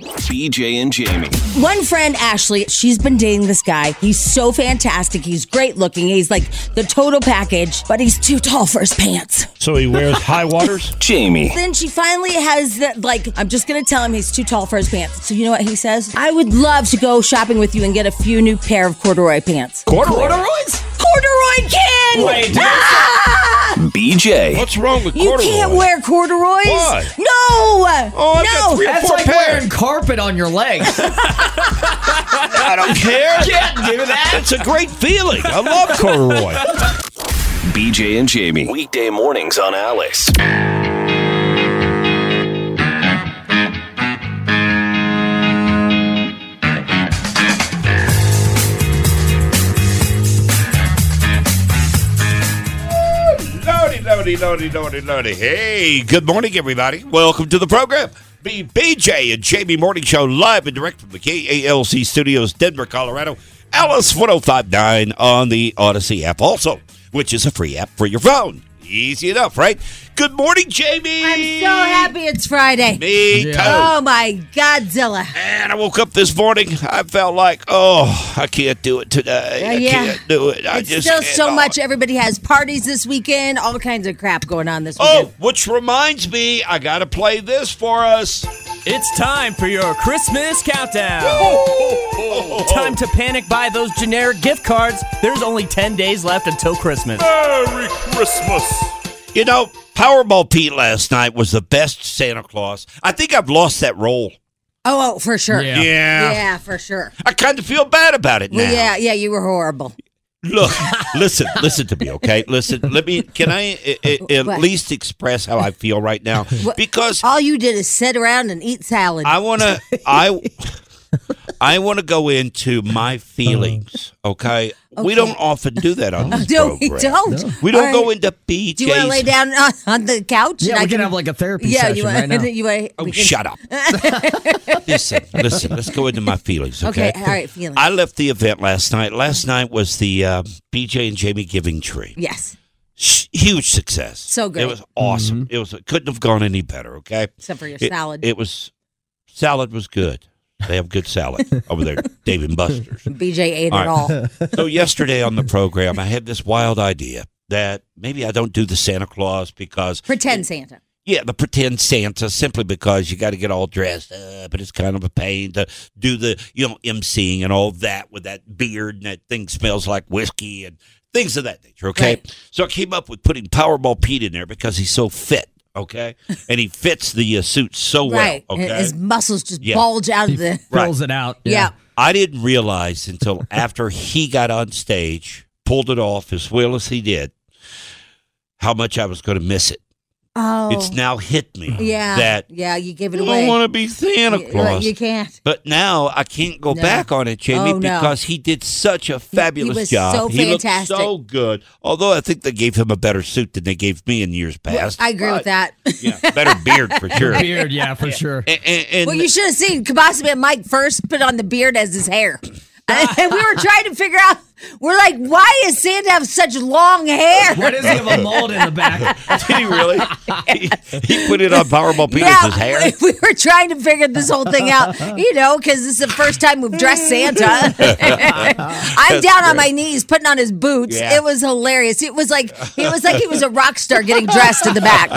BJ and Jamie. One friend, Ashley, she's been dating this guy. He's so fantastic. He's great looking. He's like the total package, but he's too tall for his pants. So he wears high waters? Jamie. Then she finally has that, like, I'm just going to tell him he's too tall for his pants. So you know what he says? I would love to go shopping with you and get a few new pair of corduroy pants. Corduroys? Corduroy kid! Wait, Ah! BJ. What's wrong with You corduroys? can't wear corduroys. Why? No. Oh, I've got no. three or That's four like pairs. wearing carpet on your legs. I don't care. Can't do that. It's a great feeling. I love corduroy. BJ and Jamie. Weekday mornings on Alice. Lordy, lordy, lordy, lordy. Hey, good morning, everybody. Welcome to the program. Be BJ and Jamie Morning Show live and direct from the KALC studios, Denver, Colorado. Alice 1059 on the Odyssey app, also, which is a free app for your phone. Easy enough, right? Good morning, Jamie. I'm so happy it's Friday. Me Yeah. too. Oh my Godzilla. And I woke up this morning. I felt like, oh, I can't do it today. Uh, I can't do it. I It's just still so Oh. much. Everybody has parties this weekend. All kinds of crap going on this weekend. Oh, weekend. which reminds me, I got to play this for us. It's time for your Christmas countdown. Time to panic buy those generic gift cards. There's only 10 days left until Christmas. Merry Christmas. You know, Powerball Pete last night was the best Santa Claus. I think I've lost that role. Oh, oh, for sure. Yeah. Yeah. Yeah, for sure. I kind of feel bad about it now. Well, yeah, yeah, you were horrible. Look, listen, listen to me, okay? Listen, let me. Can I uh, uh, at What? least express how I feel right now? Because All you did is sit around and eat salad. I want to. I. I want to go into my feelings. Okay? we don't often do that on this no, we program. don't. We don't All go into BJ's. Do you want to lay down on, on the couch? Yeah, and we I can have like a therapy yeah, session you want, right now. You want, Oh, can- shut up! listen, listen. Let's go into my feelings. Okay. Okay, all right, feelings. I left the event last night. Last night was the uh, BJ and Jamie Giving Tree. Yes, Huge success. So great. It was awesome. It was. It couldn't have gone any better. Okay. except for your It- salad. It was. Salad was good. They have good salad over there, Dave and Buster's. BJ ate All it all. So yesterday on the program, I had this wild idea that maybe I don't do the Santa Claus because Pretend Santa. yeah, the pretend Santa simply because you got to get all dressed up, and it's kind of a pain to do the you know emceeing and all that with that beard and that thing smells like whiskey and things of that nature. Okay, Right. so I came up with putting Powerball Pete in there because he's so fit. Okay, and he fits the uh, suit so right. well. And Okay, His muscles just Yeah. bulge out of the. Fills it out. Yeah. I didn't realize until after he got on stage, pulled it off as well as he did, how much I was going to miss it. Oh. It's now hit me yeah. that yeah, you gave it away. I away. don't want to be Santa You- Claus. You can't. But now I can't go No. back on it, Jamie, Oh, no. because he did such a fabulous was job. so he looked fantastic. so good. Although I think they gave him a better suit than they gave me in years past. I agree with that. Yeah, better beard for sure. Beard, yeah, for sure. and, and- well, you should have seen Kabasi and Mike first put on the beard as his hair. And we were trying to figure out. We're like, why does Santa have such long hair? Why does he have a mold in the back? Did he really? he, he put it on Powerball Peter's hair. we were trying to figure this whole thing out, you know, because this is the first time we've dressed Santa. I'm down on my knees putting on his boots. Yeah. It was hilarious. It was like it was like he was a rock star getting dressed in the back.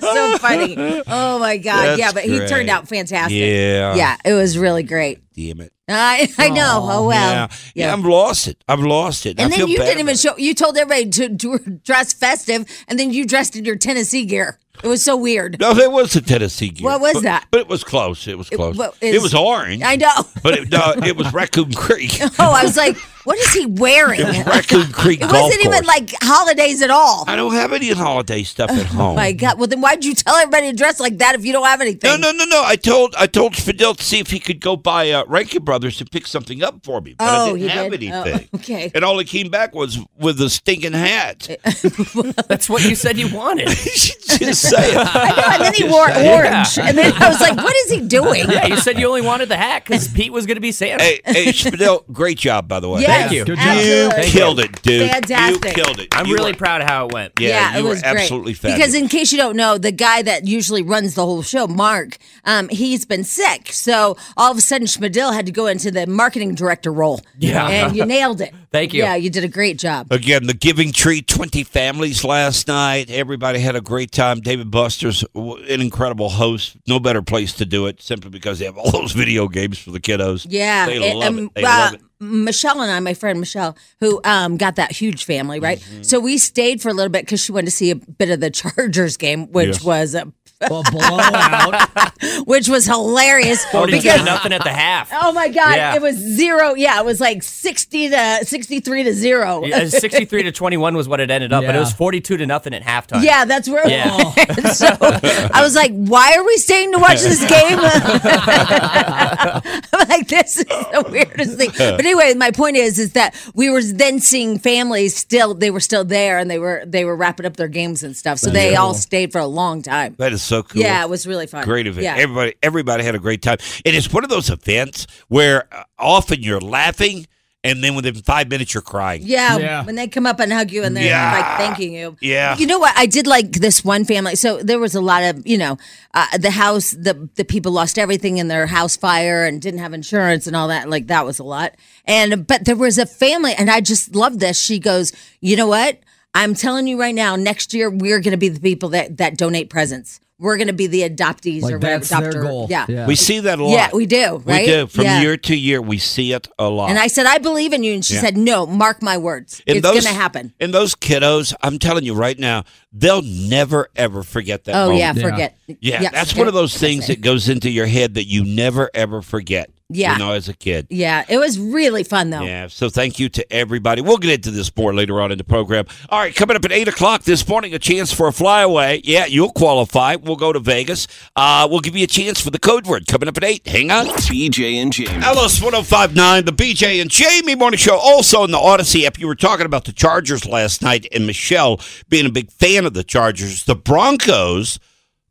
so funny. Oh my god. That's yeah, but he turned out fantastic. Yeah. Yeah, it was really great. Damn it. I I know. Oh, oh well. yeah. yeah, I've lost it. I've lost it. And I then you didn't even show. You told everybody to, to dress festive, and then you dressed in your Tennessee gear. It was so weird. No, it was the Tennessee gear. What was but- that? But it was close. It was close. well, It, was orange. I know. But it, no, it was Raccoon Creek. Oh, I was like, what is he wearing? It was Raccoon Creek It Golf wasn't even Course. like holidays at all. I don't have any holiday stuff at home. My God. Well, then why'd you tell everybody to dress like that if you don't have anything? No, no, no, no. I told I told Fidel to see if he could go by uh, Rankin Brothers and pick something up for me, but I Oh, didn't you have did? Oh, anything. okay. And all he came back was with a stinking hat. That's what you said you wanted. Just say it. I know, and then he wore orange. And then I was like, what is he doing? Yeah, you said you only wanted the hat because Pete was going to be Santa. Hey, hey, Fidel, great job, by the way. Yes, Thank you. Good job. You absolutely. killed it, dude. Fantastic. You killed it. I'm You really were- proud of how it went. Yeah, it you was were great. absolutely Because in case you don't know, the guy that usually runs the whole show, Mark, um, he's been sick. So all of a sudden, Schmidl had to go into the marketing director role. Yeah. and you nailed it. Thank you. Yeah, you did a great job. Again, the Giving Tree, 20 families last night. Everybody had a great time. Dave and Buster's w- an incredible host. No better place to do it simply because they have all those video games for the kiddos. Yeah, They and, love um, it. They uh, love it. Michelle and I, my friend Michelle, who um, got that huge family, right? Mm-hmm. So we stayed for a little bit because she wanted to see a bit of the Chargers game, which Yes. was uh, Well, blowout. which was hilarious. 42 because- to nothing at the half. Oh my God! Yeah. It was zero. Yeah, it was like sixty to sixty-three to zero. Yeah, 63 to 21 was what it ended up, but it was 42 to nothing at halftime. Yeah, that's where. Yeah. so I was like, "Why are we staying to watch this game?" I'm like, "This is the weirdest thing." But anyway, my point is, is that we were then seeing families still. They were still there, and they were they were wrapping up their games and stuff. So they all stayed for a long time. That is so cool. Yeah, it was really fun. Great event. Yeah. Everybody, everybody had a great time. It's one of those events where uh, often you're laughing, and then within five minutes you're crying. Yeah, Yeah. when they come up and hug you and they're Yeah. like thanking you. Yeah. You know what? I did like this one family. So there was a lot of, you know, uh, the house, the the people lost everything in their house fire and didn't have insurance and all that. Like that was a lot. And but there was a family, and I just love this. She goes, you know what? I'm telling you right now. Next year we're going to be the people that that donate presents. We're going to be the adoptees like or whatever. that's their goal. Yeah. We see that a lot. Yeah, we do, right? We do. From Yeah. year to year, we see it a lot. And I said, I believe in you. And she Yeah. said, No, mark my words. And it's those- going to happen. And those kiddos, I'm telling you right now, they'll never ever forget that. Oh, moment. yeah, Yeah. forget. Yeah, that's one of those things that goes into your head that you never ever forget. Yeah. you know, as a kid. Yeah, it was really fun though. Yeah, so thank you to everybody. We'll get into this more later on in the program. All right, coming up at 8 o'clock this morning, a chance for a flyaway. Yeah, you'll qualify. We'll go to Vegas. Uh, we'll give you a chance for the code word coming up at 8. Hang on. BJ and Jamie. Alice 1059, the BJ and Jamie Morning Show. Also in the Odyssey app, you were talking about the Chargers last night, and Michelle being a big fan of the Chargers. The Broncos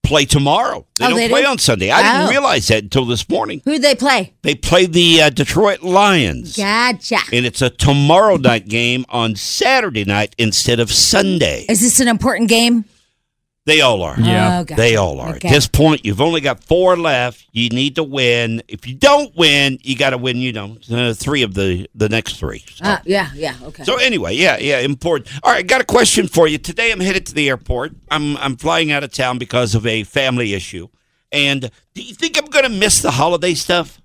play tomorrow. They Oh, don't they play do? on Sunday. I Oh. didn't realize that until this morning. Who'd they play? They play the uh, Detroit Lions. Gotcha. And it's a tomorrow night game on Saturday night instead of Sunday. Is this an important game? They all are. Yeah. Oh, gotcha. They all are. Okay. At this point, you've only got four left. You need to win. If you don't win, you got to win. You know, uh, three of the the next three. So, Uh, yeah, yeah, okay. so anyway, yeah, yeah, important. All right, got a question for you. Today, I'm headed to the airport. I'm I'm flying out of town because of a family issue. And do you think I'm going to miss the holiday stuff?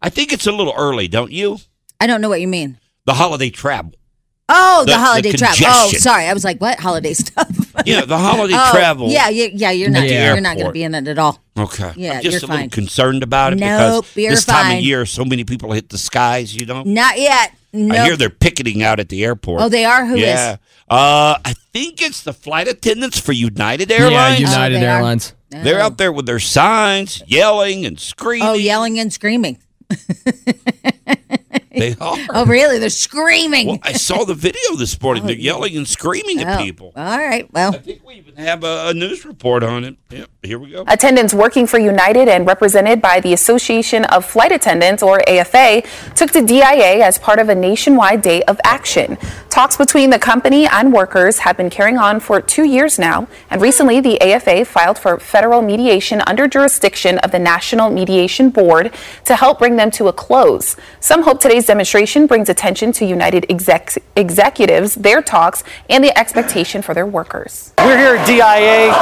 I think it's a little early, don't you? I don't know what you mean. The holiday travel. Oh, the, The- the holiday travel. Oh, sorry. I was like, what holiday stuff? Yeah, the holiday oh, travel. Yeah, yeah, yeah. You're not. Yeah. You're not going to be in it at all. Okay. Yeah, I'm just you're a little concerned about it Nope, because you're this time fine. of year, so many people hit the skies. You know, Not yet. No. I hear they're picketing out at the airport. Oh, they are? Who is? yeah. Uh, I think it's the flight attendants for United Airlines. Yeah, Airlines. United Oh, they are? Airlines. They're out there with their signs, yelling and screaming. Oh, yelling and screaming. They oh, are. Oh, really? They're screaming. Well, I saw the video this oh, morning. They're yelling and screaming at Oh, people. All right. Well, I think we even have a, a news report on it. Yep, here we go. Attendants working for United and represented by the Association of Flight Attendants, or AFA, took to DIA as part of a nationwide day of action. Talks between the company and workers have been carrying on for two years now, and recently the AFA filed for federal mediation under jurisdiction of the National Mediation Board to help bring them to a close. Some hope today's demonstration brings attention to United exec- executives, their talks, and the expectation for their workers. We're here at DIA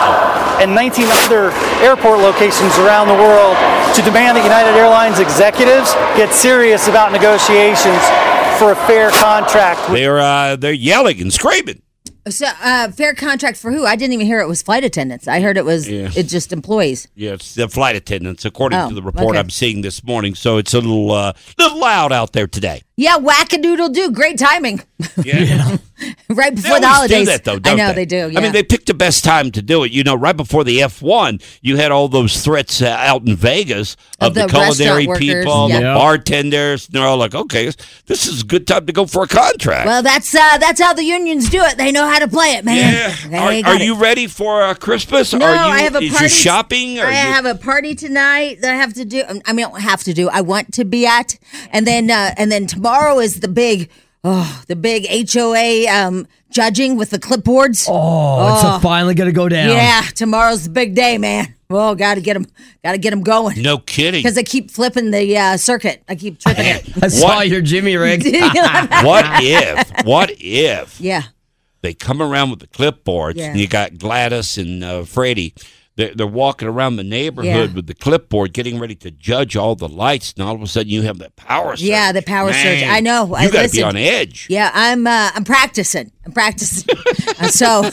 and 19 other airport locations around the world to demand that United Airlines executives get serious about negotiations for a fair contract. They're uh, they're yelling and screaming. So uh, fair contract for who? I didn't even hear it was flight attendants. I heard it was Yeah. it just employees. Yeah, it's the flight attendants, according Oh, to the report okay. I'm seeing this morning. So it's a little uh, little loud out there today. Yeah, wackadoodle do. Great timing. Yeah. right They before the always holidays. do that, though. I don't know they, do. Yeah. I mean, they picked the best time to do it. You know, right before the F1, you had all those threats uh, out in Vegas of, Of the, the culinary restaurant workers, people, the bartenders. And they're all like, okay, this is a good time to go for a contract. well, that's uh, that's how the unions do it. They know how to play it, man. yeah. Are, are it. you ready for uh, Christmas? No, are you, I have a party. is party. your shopping? Are I you, have a party tonight that I have to do. I mean, I don't have to do. I want to be at, and then uh, and then tomorrow is the big, oh, the big HOA um, judging with the clipboards. Oh, it's finally going to go down. Yeah, tomorrow's the big day, man. Well, got to get them, got to get them going no kidding. because I keep flipping the uh, circuit. I keep tripping it. I saw What? your Jimmy rig. what if? What if? yeah. they come around with the clipboards, Yeah. and you got Gladys and uh, Freddie. They're, they're walking around the neighborhood Yeah. with the clipboard, getting ready to judge all the lights, and all of a sudden you have that power surge. Yeah, the power surge. I know. You got to be on edge. Yeah, I'm uh, I'm practicing. I'm practicing. Uh, so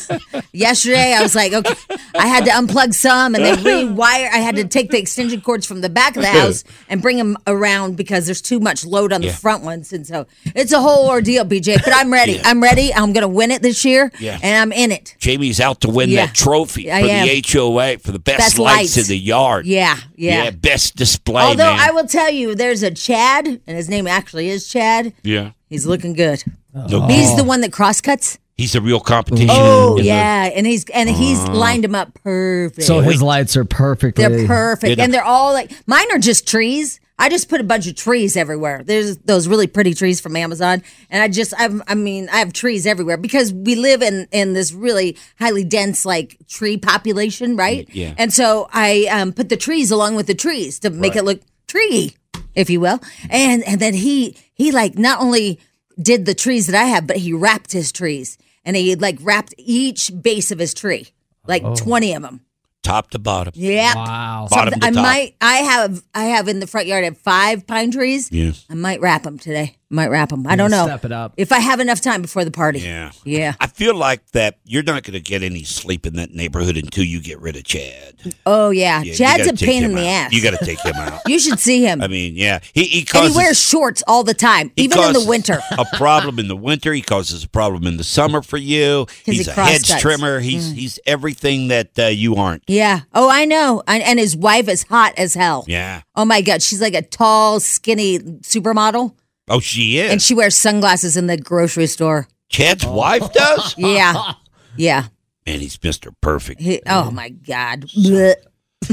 yesterday I was like, okay, I had to unplug some and then rewire. I had to take the extension cords from the back of the house and bring them around because there's too much load on the front ones, and so it's a whole ordeal, BJ. But I'm ready. Yeah. I'm ready. I'm gonna win it this year, Yeah. and I'm in it. Jamie's out to win Yeah. that trophy I for am. the HOA for the best, Best lights, lights. in the yard. Yeah, yeah. best display. Although man. I will tell you, there's a Chad, and his name actually is Chad. yeah, He's looking good. no, He's the one that cross cuts. he's a real competition. Oh in the- yeah, and he's and uh-huh. he's lined them up perfect. So his lights are perfect. they're perfect, Yeah. and they're all like mine are just trees. I just put a bunch of trees everywhere. There's those really pretty trees from Amazon, and I just I, I mean I have trees everywhere because we live in in this really highly dense like tree population, right? Yeah. And so I um, put the trees along with the trees to make it look tree, if you will. And and then he he like not only did the trees that I have, but he wrapped his trees, and he like wrapped each base of his tree, like twenty of them. Top to bottom. Yeah. Wow. Bottom to I top. might. I have. I have in the front yard. I have five pine trees. Yes. I might wrap them today. I might wrap them. I don't know. Step it up. If I have enough time before the party. Yeah. Yeah. I feel like that you're not going to get any sleep in that neighborhood until you get rid of Chad. Oh yeah. Yeah, you a pain in the out. ass. You got to take him out. You should see him. I mean, yeah, he he and he wears shorts all the time, even in the winter. a problem in the winter. He causes a problem in the summer for you. he He's a hedge cuts. trimmer. He's he's everything that uh, you aren't. Yeah. Oh, I know. And, and his wife is hot as hell. Yeah. Oh my God, she's like a tall, skinny supermodel, Oh, she is. and she wears sunglasses in the grocery store. Chad's wife does. Yeah. Yeah. Man, he's Mister Perfect. He, oh my God. Blech.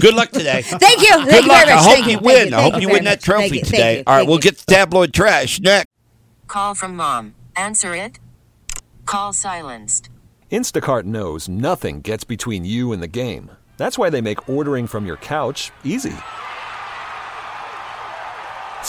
Good luck today. Thank you. Thank Good you luck. very much. I hope Thank you Thank win. I hope you very win that trophy Thank today. You. All right, Thank we'll you. get the tabloid trash next. Call from mom. Answer it. Call silenced. Instacart knows nothing gets between you and the game. That's why they make ordering from your couch easy.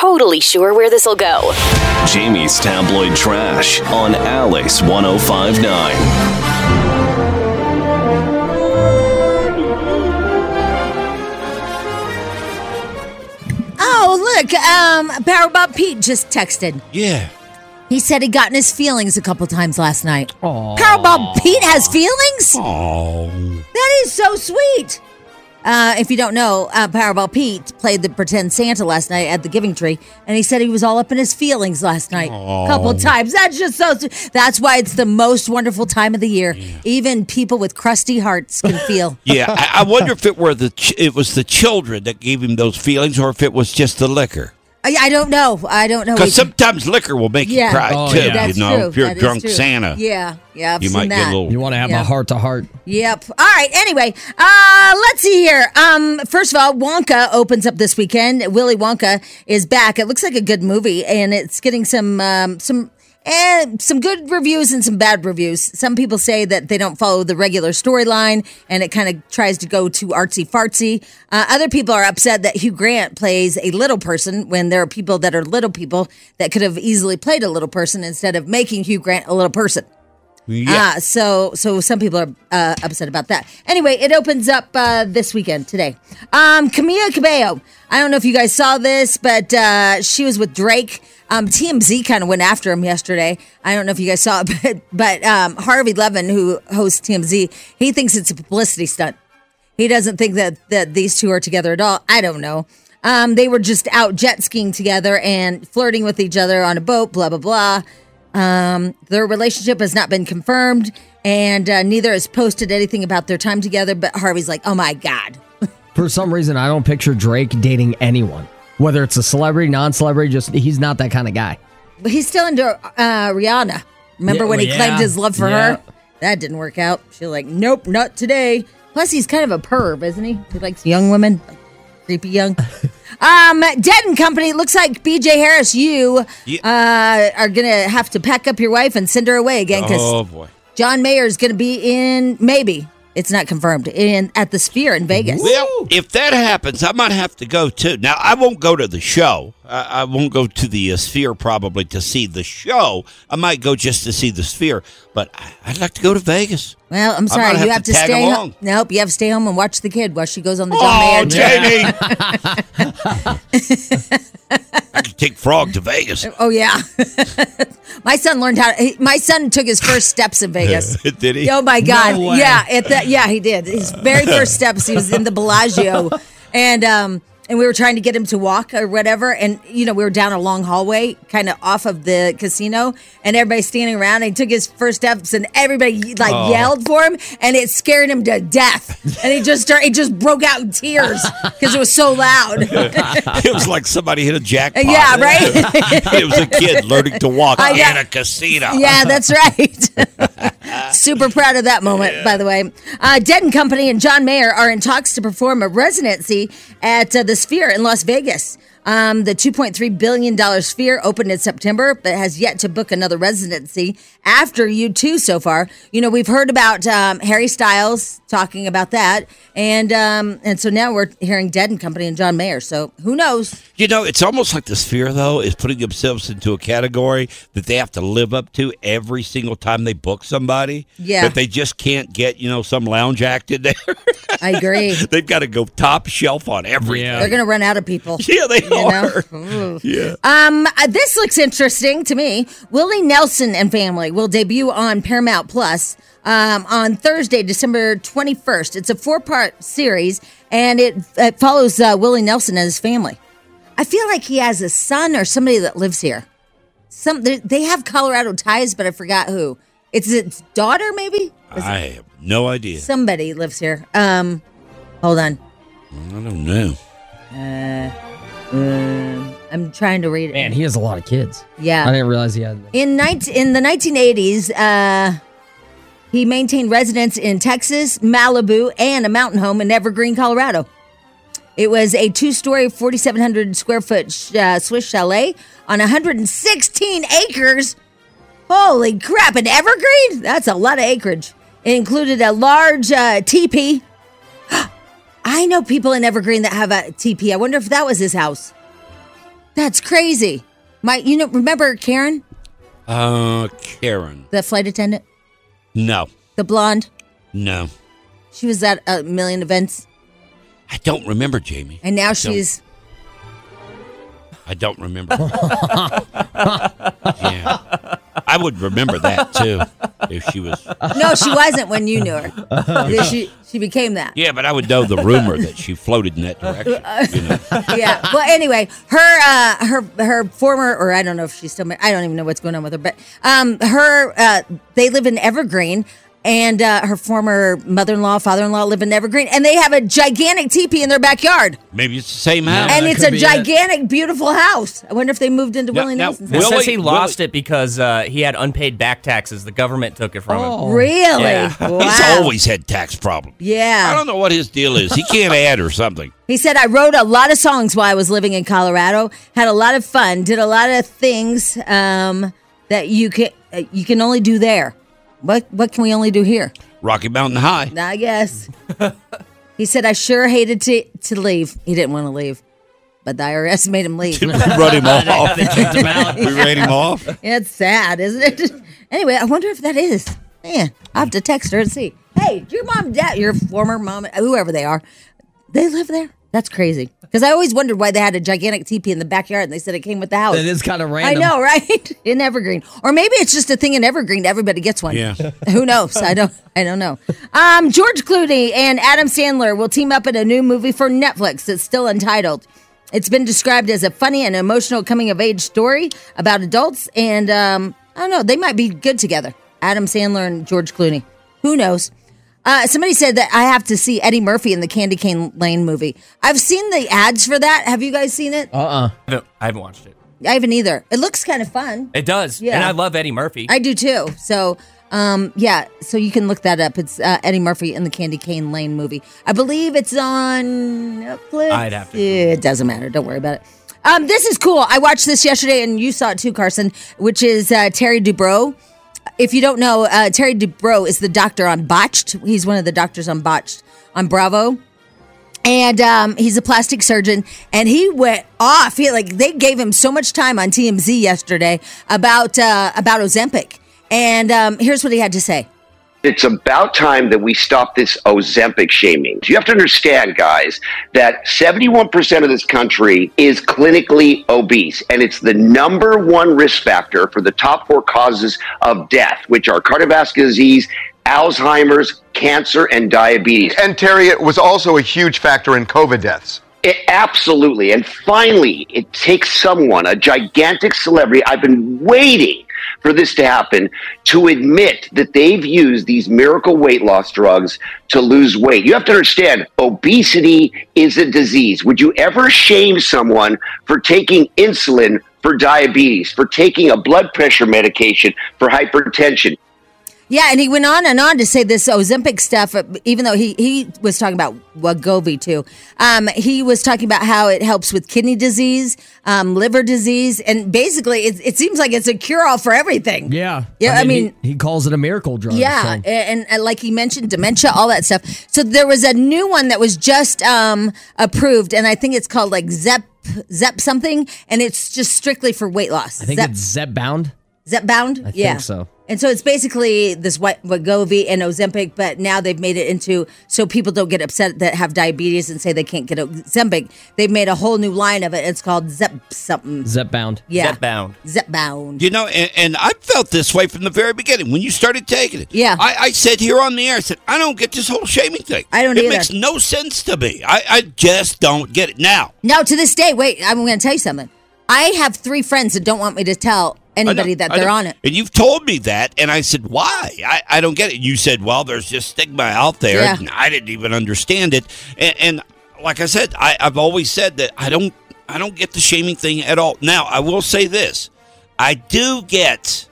totally sure where this will go. Jamie's tabloid trash on Alice 1059. Oh, look, um, Powerball Pete just texted. Yeah. He said he got in his feelings a couple times last night. Powerball Pete has feelings? Oh. That is so sweet. Uh, if you don't know, uh, Powerball Pete played the pretend Santa last night at the Giving Tree, and he said he was all up in his feelings last night a couple times. That's just so. That's why it's the most wonderful time of the year. Even people with crusty hearts can feel. Yeah, I, I wonder if it were the ch- it was the children that gave him those feelings, or if it was just the liquor. I, I don't know. I don't know. Because sometimes liquor will make Yeah. you cry Oh, too. yeah. That's you know, true. if you're That a drunk true. Santa, Yeah, yeah. I've you seen might that. get a little. You want to have Yeah. a heart to heart. Yep. All right. Anyway, uh, let's see here. Um, first of all, Wonka opens up this weekend. Willy Wonka is back. It looks like a good movie, and it's getting some um, some and some good reviews and some bad reviews. Some people say that they don't follow the regular storyline, and it kind of tries to go too artsy fartsy. Uh, other people are upset that Hugh Grant plays a little person when there are people that are little people that could have easily played a little person instead of making Hugh Grant a little person. Yeah. Uh, so so some people are uh, upset about that. Anyway, it opens up uh, this weekend today. Um, Camila Cabello. I don't know if you guys saw this, but uh, she was with Drake. Um, TMZ kind of went after him yesterday. I don't know if you guys saw it, but but um, Harvey Levin, who hosts TMZ, he thinks it's a publicity stunt. He doesn't think that that these two are together at all. I don't know. Um, they were just out jet skiing together and flirting with each other on a boat. Blah blah blah. Um, their relationship has not been confirmed, and uh, neither has posted anything about their time together. But Harvey's like, "Oh my god, For some reason, I don't picture Drake dating anyone. Whether it's a celebrity, non-celebrity, just he's not that kind of guy. but he's still into uh, Rihanna. Remember Yeah, when he well, claimed his love for Yeah. her? That didn't work out. She's like, "Nope, not today." Plus, he's kind of a perv, isn't he? He likes young women, like, creepy young. um, Dead and Company. Looks like B.J. Harris, you uh, are gonna have to pack up your wife and send her away again because Oh boy. John Mayer is going to be in maybe it's not confirmed in at the Sphere in Vegas. Well, if that happens, I might have to go too. Now, I won't go to the show. I, I won't go to the uh, Sphere probably to see the show. I might go just to see the Sphere, but I, I'd like to go to Vegas. Well, I'm sorry, might you have have to to, tag stay along. home. Nope, you have to stay home and watch the kid while she goes on the John Oh, Mayer. Jamie! I could take Frog to Vegas. Oh yeah, my son learned how. he- My son took his first steps in Vegas. Did he? Oh my God! No way. yeah, at the, yeah, he did. His very first steps. He was in the Bellagio, and um, and we were trying to get him to walk or whatever. And you know, we were down a long hallway, kind of off of the casino, and everybody's standing around. And he took his first steps, and everybody like Oh. yelled for him, and it scared him to death. And he just started, he just broke out in tears because it was so loud. it was like somebody hit a jackpot. Yeah, right? it was a kid learning to walk I know. in a casino. Yeah, that's right. Super proud of that moment, by the way. Uh, Dead and Company and John Mayer are in talks to perform a residency at uh, the Sphere in Las Vegas. Um, the $2.3 billion Sphere opened in September, but has yet to book another residency after U2 so far. You know, we've heard about um, Harry Styles talking about that. And um, and so now we're hearing Dead and Company and John Mayer. So who knows? You know, it's almost like the Sphere, though, is putting themselves into a category that they have to live up to every single time they book somebody. Yeah. That they just can't get, you know, some lounge act in there. I agree. They've got to go top shelf on everything. They're going to run out of people. Yeah, they you know? Yeah. Um, uh, this looks interesting to me. Willie Nelson and Family will debut on Paramount Plus um, on Thursday, December 21st. It's a four part series and it, it follows uh, Willie Nelson and his family. I feel like he has a son or somebody that lives here. Some they- have Colorado ties, but I forgot who. It's its daughter, maybe. I have no idea. Somebody lives here. Um, hold on. I don't know. Uh, um, I'm trying to read it. Man, he has a lot of kids. Yeah. I didn't realize he had. In 19, in the 1980s, uh, he maintained residence in Texas, Malibu, and a mountain home in Evergreen, Colorado. It was a two-story, 4,700 square foot sh- uh, Swiss chalet on 116 acres. Holy crap! In Evergreen, that's a lot of acreage. It included a large uh, teepee. I know people in Evergreen that have a TP. I wonder if that was his house. That's crazy. My, you know, remember Karen, Uh, Karen. the flight attendant, No, the blonde? no. She was at a million events, I don't remember, Jamie. and now Don't. she's. I don't remember. yeah. I would remember that too if she was. No, she wasn't when you knew her. She she became that. Yeah, but I would know the rumor that she floated in that direction. You know. yeah. Well, anyway, her uh, her her former, or I don't know if she's still. I don't even know what's going on with her, but um, her uh, they live in Evergreen. And uh, her former mother-in-law, father-in-law live in Evergreen, and they have a gigantic teepee in their backyard. Maybe it's the same house. and it's a gigantic, beautiful house. I wonder if they moved into Now- Willie now, Nelson's It house. says he lost it because uh, he had unpaid back taxes. The government took it from Oh. him. Really? Yeah. Wow. He's always had tax problems. Yeah. I don't know what his deal is. He can't add or something. He said, I wrote a lot of songs while I was living in Colorado, had a lot of fun, did a lot of things um, that you can, uh, you can only do there. What, what can we only do here? Rocky Mountain High. I guess. he said, I sure hated to, to leave. He didn't want to leave, but the IRS made him leave. we run him off. They kicked him out. we ran him off. It's sad, isn't it? Anyway, I wonder if that is. Man, I have to text her and see. Hey, your mom, dad, your former mom, whoever they are, they live there? That's crazy. Because I always wondered why they had a gigantic teepee in the backyard, and they said it came with the house. That is kind of random. I know, right? In Evergreen, or maybe it's just a thing in Evergreen. Everybody gets one. Yeah. Who knows? I don't. I don't know. Um, George Clooney and Adam Sandler will team up in a new movie for Netflix that's still untitled. It's been described as a funny and emotional coming of age story about adults, and um, I don't know. They might be good together. Adam Sandler and George Clooney. Who knows? Uh, somebody said that I have to see Eddie Murphy in the Candy Cane Lane movie. I've seen the ads for that. Have you guys seen it? Uh uh I haven't- I haven't watched it. I haven't either. It looks kind of fun. It does. Yeah. And I love Eddie Murphy. I do too. So, um, yeah, so you can look that up. It's uh, Eddie Murphy in the Candy Cane Lane movie. I believe it's on Netflix. I'd have to Yeah, it doesn't matter. Don't worry about it. Um, this is cool. I watched this yesterday, and you saw it too, Carson. Which is uh, Terry Dubrow. If you don't know, uh, Terry Dubrow is the doctor on Botched. He's one of the doctors on Botched on Bravo. And um, he's a plastic surgeon. And he went off. He like they gave him so much time on tmz yesterday about uh, about ozempic. And um, here's what he had to say It's about time that we stop this Ozempic shaming. You have to understand, guys, that 71% of this country is clinically obese, and it's the number one risk factor for the top four causes of death, which are cardiovascular disease, Alzheimer's, cancer, and diabetes. And Terry, it was also a huge factor in COVID deaths. It, absolutely. And finally, it takes someone, a gigantic celebrity. I've been waiting for this to happen to admit that they've used these miracle weight loss drugs to lose weight. You have to understand obesity is a disease. Would you ever shame someone for taking insulin for diabetes, for taking a blood pressure medication for hypertension? Yeah and he went on and on to say this ozempic stuff uh, even though he, he was talking about Wegovy too um, he was talking about how it helps with kidney disease um, liver disease and basically it, it seems like it's a cure-all for everything Yeah. Yeah, I mean- he, he calls it a miracle drug. Yeah, so- and, and, and like he mentioned, dementia, all that stuff. So there was a new one that was just um, approved, and I think it's called like Zep Zep something, and it's just strictly for weight loss. I think Zep, it's Zepbound. Zepbound. I think yeah. so. And so it's basically this Wa- Wegovy and Ozempic, but now they've made it into so people don't get upset that have diabetes and say they can't get Ozempic. They've made a whole new line of it. It's called Zep something. Zepbound. Yeah. Zepbound. Zep bound. You know, and, and I felt this way from the very beginning when you started taking it. Yeah. I, I said here on the air, I said, I don't get this whole shaming thing. I don't It either. makes no sense to me. I, I just don't get it. Now, Now, to this day, wait, I'm going to tell you something. I have three friends that don't want me to tell anybody that they're on it. And you've told me that, and I said, why? I, I don't get it. You said, well, there's just stigma out there. Yeah. And I didn't even understand it. And, and like I said, I, I've always said that I don't, I don't get the shaming thing at all. Now, I will say this: I do get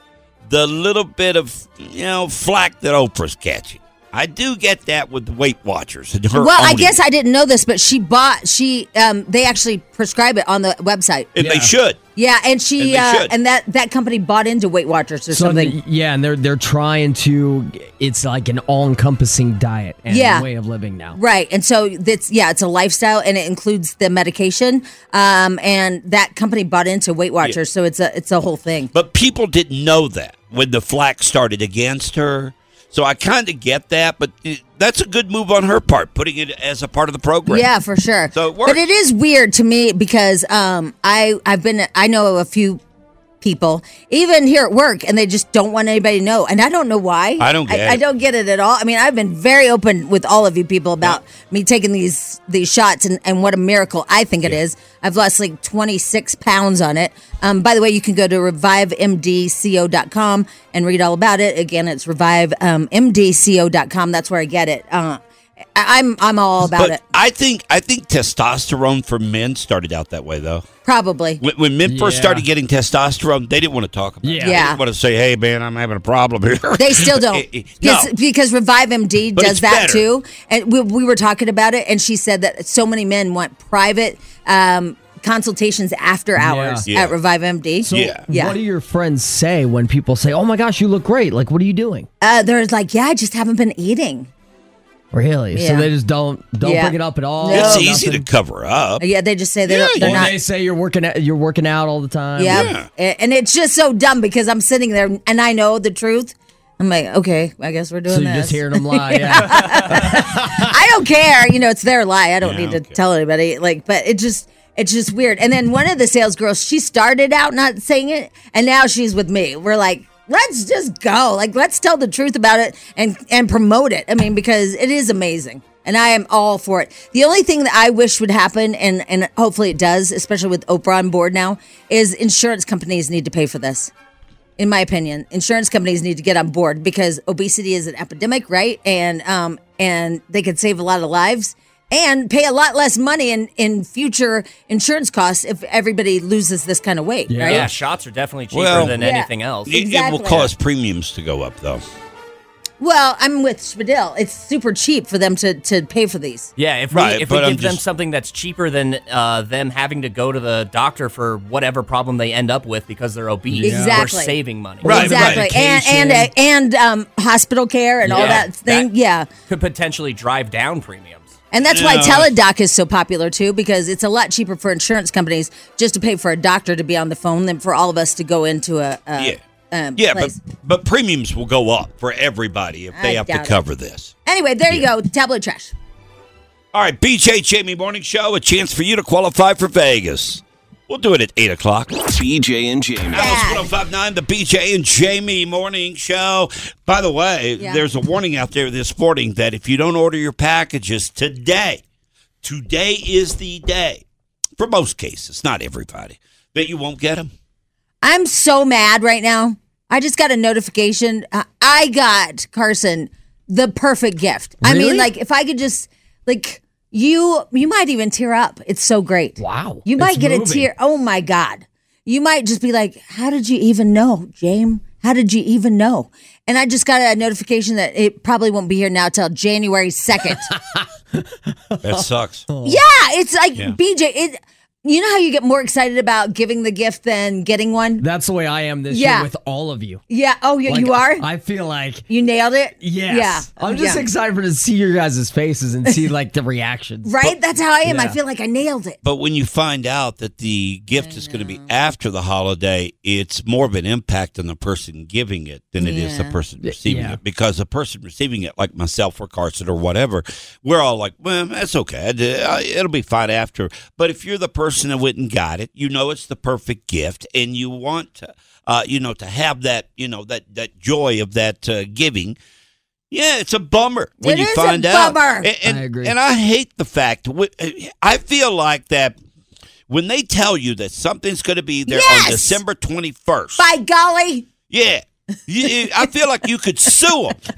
the little bit of you know flack that Oprah's catching. I do get that with the Weight Watchers and her. Well, I guess it. I didn't know this, but she bought she um they actually prescribe it on the website. and they should. Yeah, and she And uh, and that that company bought into Weight Watchers or So something. yeah, and they're they're trying to. It's like an all-encompassing diet and Yeah. way of living now. Right, and so that's yeah, it's a lifestyle, and it includes the medication. Um, and that company bought into Weight Watchers, so it's a it's a whole thing. But people didn't know that when the flack started against her. So I kind of get that, but it, that's a good move on her part, putting it as a part of the program. Yeah, for sure. So it works. But it is weird to me because um, I I've been I know a few people even here at work and they just don't want anybody to know and I don't know why. I don't get I, I don't get it at all. I mean, I've been very open with all of you people about me taking these these shots and, and what a miracle I think it is. I've lost like 26 pounds on it. Um, by the way, you can go to revivemdco.com and read all about it. Again, it's revivemdco.com. That's where I get it. Uh, I'm I'm all about but it. I think I think testosterone for men started out that way though. Probably. When, when men first started getting testosterone, they didn't want to talk about it. Yeah. They Yeah. didn't want to say, "Hey, man, I'm having a problem here." They still don't. no. Because, because Revive MD But does that better. too. And we, we were talking about it, and she said that so many men want private um, consultations after hours Yeah. at Revive MD. So, Yeah. Yeah. what do your friends say when people say, "Oh my gosh, you look great"? Like, what are you doing? Uh, they're like, yeah, I just haven't been eating. Really? So they just don't don't Yeah. bring it up at all. It's Nothing? easy to cover up. Yeah, they just say they're, Yeah, they're Or not. they say you're working at, you're working out all the time. yeah. And it's just so dumb because I'm sitting there and I know the truth. I'm like, okay, I guess we're doing So you're this. just hearing them lie. Yeah. I don't care. You know, it's their lie. I don't Yeah, need to okay. tell anybody. Like, but it just it's just weird. And then one of the sales girls, she started out not saying it, and now she's with me. We're like, let's just go. Like, let's tell the truth about it and and promote it. I mean, because it is amazing. And I am all for it. The only thing that I wish would happen, and, and hopefully it does, especially with Oprah on board now, is insurance companies need to pay for this in my opinion, insurance companies need to get on board because obesity is an epidemic, right? And um and they could save a lot of lives and pay a lot less money in in future insurance costs if everybody loses this kind of weight, Yeah. right? Yeah, shots are definitely cheaper Well- than Yeah. anything else. It, it will cause premiums to go up, though. Well, I'm with Spadil. It's super cheap for them to to pay for these. Yeah, if Right, we if we but I'm give them just- something that's cheaper than uh, them having to go to the doctor for whatever problem they end up with because they're obese, Exactly. we're saving money. Right, exactly. And and uh, and um hospital care and all that thing. That- yeah. Could potentially drive down premiums. And that's why Teladoc is so popular too, because it's a lot cheaper for insurance companies just to pay for a doctor to be on the phone than for all of us to go into a, a Yeah. um, Yeah, but place. but premiums will go up for everybody if they I have to doubt it. cover this. Anyway, there you go. Tabloid trash. All right, BJ Jamie Morning Show, a chance for you to qualify for Vegas. We'll do it at 8 o'clock. BJ and Jamie. Alice 1059, the BJ and Jamie Morning Show. By the way, Yeah. there's a warning out there this morning that if you don't order your packages today, today is the day, for most cases, not everybody, that you won't get them. I'm so mad right now. I just got a notification. Uh, I got Carson the perfect gift. I mean, like if I could just like you, you might even tear up. It's so great. Wow. You might It's get moving. a tear. Oh my god. You might just be like, "How did you even know, James? How did you even know?" And I just got a notification that it probably won't be here now till January second. That sucks. yeah, it's like Yeah. BJ. It. You know how you get more excited about giving the gift than getting one? That's the way I am this Yeah. year with all of you. Yeah. Oh, you, Like, you are. I feel like you nailed it. yes. Yeah. Oh, I'm just Yeah. excited for to see your guys' faces and see like the reactions. Right? That's how I am. I feel like I nailed it. But when you find out that the gift is going to be after the holiday, it's more of an impact on the person giving it than it is the person receiving Yeah. it. Because the person receiving it, like myself or Carson or whatever, we're all like, well, that's okay. It'll be fine after. But if you're the person that went and got it, you know it's the perfect gift and you want to, uh, you know, to have that, you know, that, that joy of that uh, giving. Yeah, it's a bummer when It you is a find out. bummer. And, and, I agree. And I hate the fact. I feel like that when they tell you that something's going to be there Yes! on December 21st, By golly. yeah, you, you- I feel like you could sue them.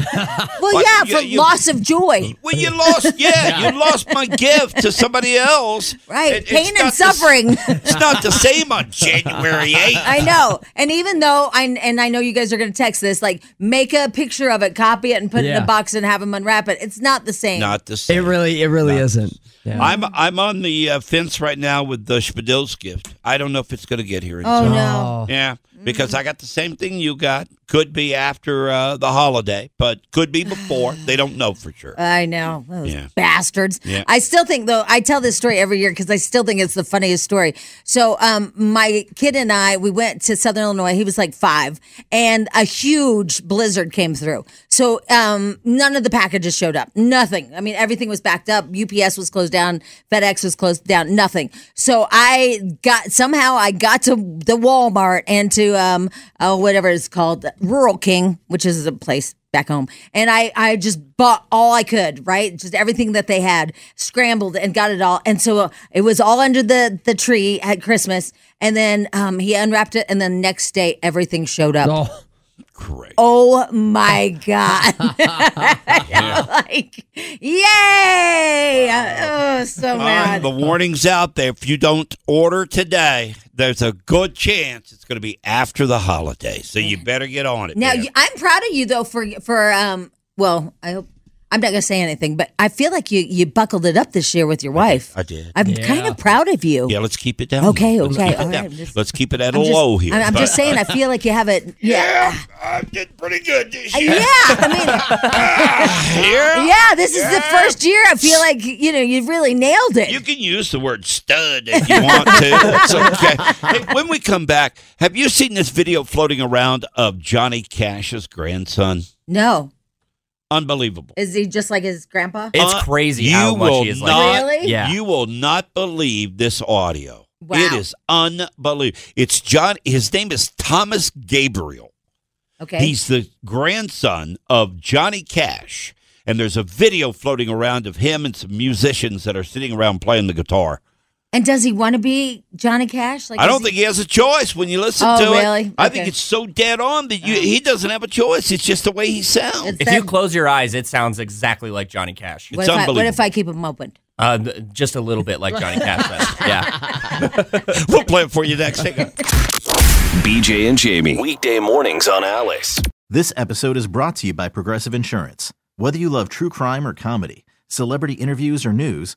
Well, Like, yeah, you- for you- loss of joy. Well, you lost, yeah, you lost my gift to somebody else. Right. It- Pain and not the- suffering. it's not the same on January 8th. I know. And even though I and I know you guys are going to text this, like make a picture of it, copy it, and put it in a box and have them unwrap it. It's not the same. Not the same. It really, it really isn't. Yeah. I'm I'm on the uh, fence right now with the Spadil's gift. I don't know if it's going to get here. In Oh time. no. Yeah, because I got the same thing you got. Could be after uh, the holiday, but could be before. they don't know for sure. I know. Those Yeah. bastards. Yeah. I still think though, I tell this story every year because I still think it's the funniest story. So um my kid and I, we went to Southern Illinois. He was like five, and a huge blizzard came through. So um none of the packages showed up. Nothing. I mean, everything was backed up. UPS was closed down, FedEx was closed down, nothing. So I got somehow I got to the Walmart and to um uh, whatever it's called, Rural King, which is a place back home. And I, I just bought all I could, right? Just everything that they had, scrambled and got it all. And so uh, it was all under the, the tree at Christmas. And then um, he unwrapped it. And the next day, everything showed up. Oh, Great. Oh my God. like, yay. Oh, so mad. the warning's out there. If you don't order today, there's a good chance it's going to be after the holiday. So you better get on it. Now, man. I'm proud of you though for for um. Well, I hope I'm not gonna say anything, but I feel like you you buckled it up this year with your wife. I did. I'm Yeah. kind of proud of you. yeah, let's keep it down. Okay, Let's okay, keep it all down. right, just- let's keep it at a I'm just, low here. I'm, I'm just saying. I feel like you have it. Yeah, I did pretty good this Uh, year. yeah. I Yeah. mean, yeah. yeah. This is the first year. I feel like you know you've really nailed it. You can use the word stud if you want to. It's okay. Hey, when we come back, have you seen this video floating around of Johnny Cash's grandson? no, Unbelievable. is he just like his grandpa? It's Uh, crazy you how much he is like. not, Really? Yeah. You will not believe this audio. Wow. It is unbelievable. It's John. His name is Thomas Gabriel. Okay. He's the grandson of Johnny Cash. And there's a video floating around of him and some musicians that are sitting around playing the guitar. And does he want to be Johnny Cash? Like I don't he- think he has a choice when you listen Oh, to really? it. I think it's so dead on that you, he doesn't have a choice. It's just the way he sounds. It's If that- you close your eyes, it sounds exactly like Johnny Cash. what it's if, I, what if I keep them open? Uh, just a little bit like Johnny Cash does. Yeah. we'll play it for you next. BJ and Jamie. Weekday mornings on Alice. This episode is brought to you by Progressive Insurance. Whether you love true crime or comedy, celebrity interviews or news,